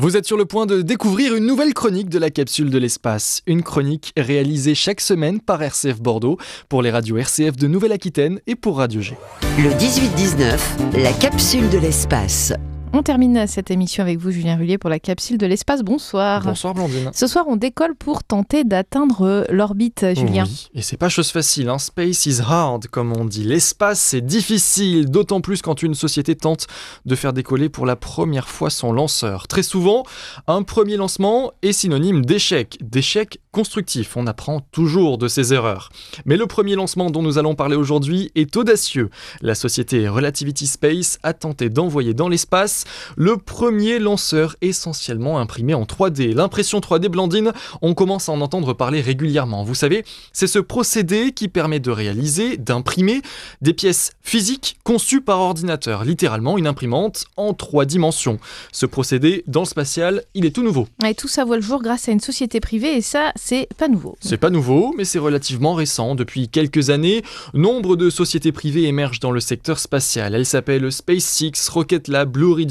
Vous êtes sur le point de découvrir une nouvelle chronique de la capsule de l'espace. Une chronique réalisée chaque semaine par RCF Bordeaux pour les radios RCF de Nouvelle-Aquitaine et pour Radio G. Le 18-19, la capsule de l'espace. On termine cette émission avec vous, Julien Rullier, pour la capsule de l'espace. Bonsoir. Bonsoir Blandine. Ce soir, on décolle pour tenter d'atteindre l'orbite, Julien. Oui, et c'est pas chose facile. Hein. Space is hard, comme on dit. L'espace, c'est difficile, d'autant plus quand une société tente de faire décoller pour la première fois son lanceur. Très souvent, un premier lancement est synonyme d'échec. D'échec constructif. On apprend toujours de ses erreurs. Mais le premier lancement dont nous allons parler aujourd'hui est audacieux. La société Relativity Space a tenté d'envoyer dans l'espace le premier lanceur essentiellement imprimé en 3D. L'impression 3D Blandine, on commence à en entendre parler régulièrement. Vous savez, c'est ce procédé qui permet de réaliser, d'imprimer des pièces physiques conçues par ordinateur, littéralement une imprimante en trois dimensions. Ce procédé, dans le spatial, il est tout nouveau. Et tout ça voit le jour grâce à une société privée et ça, c'est pas nouveau. C'est pas nouveau, mais c'est relativement récent. Depuis quelques années, nombre de sociétés privées émergent dans le secteur spatial. Elles s'appellent SpaceX, Rocket Lab, Blue Origin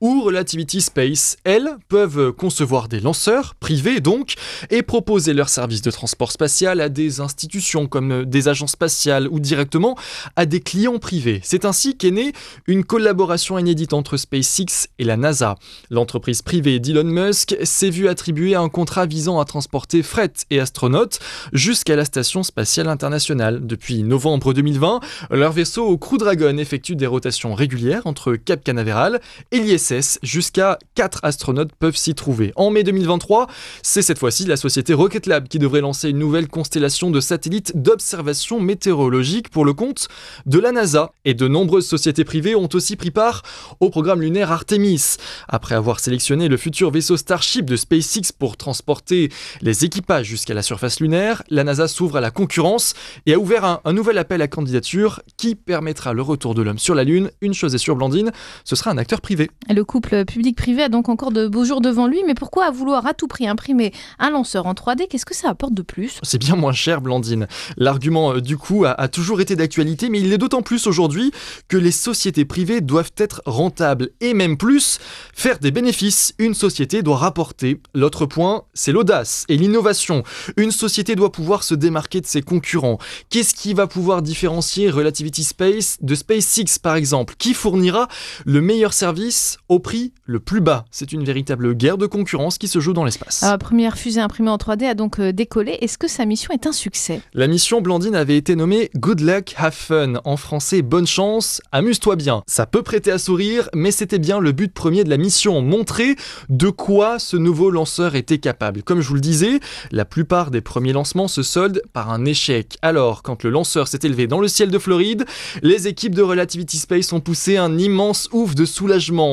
ou Relativity Space. Elles peuvent concevoir des lanceurs, privés donc, et proposer leurs services de transport spatial à des institutions comme des agences spatiales ou directement à des clients privés. C'est ainsi qu'est née une collaboration inédite entre SpaceX et la NASA. L'entreprise privée d'Elon Musk s'est vue attribuer un contrat visant à transporter fret et astronautes jusqu'à la station spatiale internationale. Depuis novembre 2020, leur vaisseau Crew Dragon effectue des rotations régulières entre Cap Canaveral et l'ISS. Jusqu'à 4 astronautes peuvent s'y trouver. En mai 2023, c'est cette fois-ci la société Rocket Lab qui devrait lancer une nouvelle constellation de satellites d'observation météorologique pour le compte de la NASA. Et de nombreuses sociétés privées ont aussi pris part au programme lunaire Artemis. Après avoir sélectionné le futur vaisseau Starship de SpaceX pour transporter les équipages jusqu'à la surface lunaire, la NASA s'ouvre à la concurrence et a ouvert un, nouvel appel à candidature qui permettra le retour de l'homme sur la Lune. Une chose est sûre, Blandine, ce sera un acteur privé. Le couple public-privé a donc encore de beaux jours devant lui, mais pourquoi vouloir à tout prix imprimer un lanceur en 3D Qu'est-ce que ça apporte de plus? C'est bien moins cher, Blandine. L'argument euh, du coup a, a toujours été d'actualité, mais il l'est d'autant plus aujourd'hui que les sociétés privées doivent être rentables et même plus faire des bénéfices. Une société doit rapporter. L'autre point, c'est l'audace et l'innovation. Une société doit pouvoir se démarquer de ses concurrents. Qu'est-ce qui va pouvoir différencier Relativity Space de SpaceX par exemple? Qui fournira le meilleur service au prix le plus bas C'est une véritable guerre de concurrence qui se joue dans l'espace. La première fusée imprimée en 3D a donc euh, décollé. Est-ce que sa mission est un succès? La mission Blandine avait été nommée Good Luck, Have Fun. En français, bonne chance, amuse-toi bien. Ça peut prêter à sourire, mais c'était bien le but premier de la mission, montrer de quoi ce nouveau lanceur était capable. Comme je vous le disais, la plupart des premiers lancements se soldent par un échec. Alors, quand le lanceur s'est élevé dans le ciel de Floride, les équipes de Relativity Space ont poussé un immense ouf de soulagement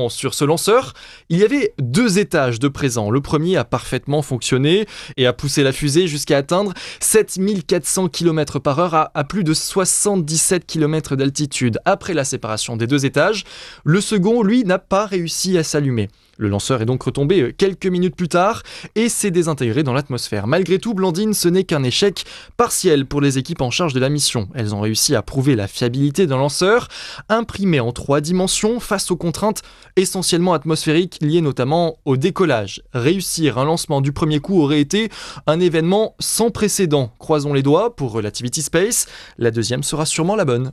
sur ce lanceur. Il y avait deux étages de présent. Le premier a parfaitement fonctionné et a poussé la fusée jusqu'à atteindre 7400 km par heure à, à plus de 77 km d'altitude. Après la séparation des deux étages, le second, lui, n'a pas réussi à s'allumer. Le lanceur est donc retombé quelques minutes plus tard et s'est désintégré dans l'atmosphère. Malgré tout, Blandine, ce n'est qu'un échec partiel pour les équipes en charge de la mission. Elles ont réussi à prouver la fiabilité d'un lanceur imprimé en trois dimensions face aux contraintes essentiellement atmosphériques liées notamment au décollage. Réussir un lancement du premier coup aurait été un événement sans précédent. Croisons les doigts pour Relativity Space. La deuxième sera sûrement la bonne.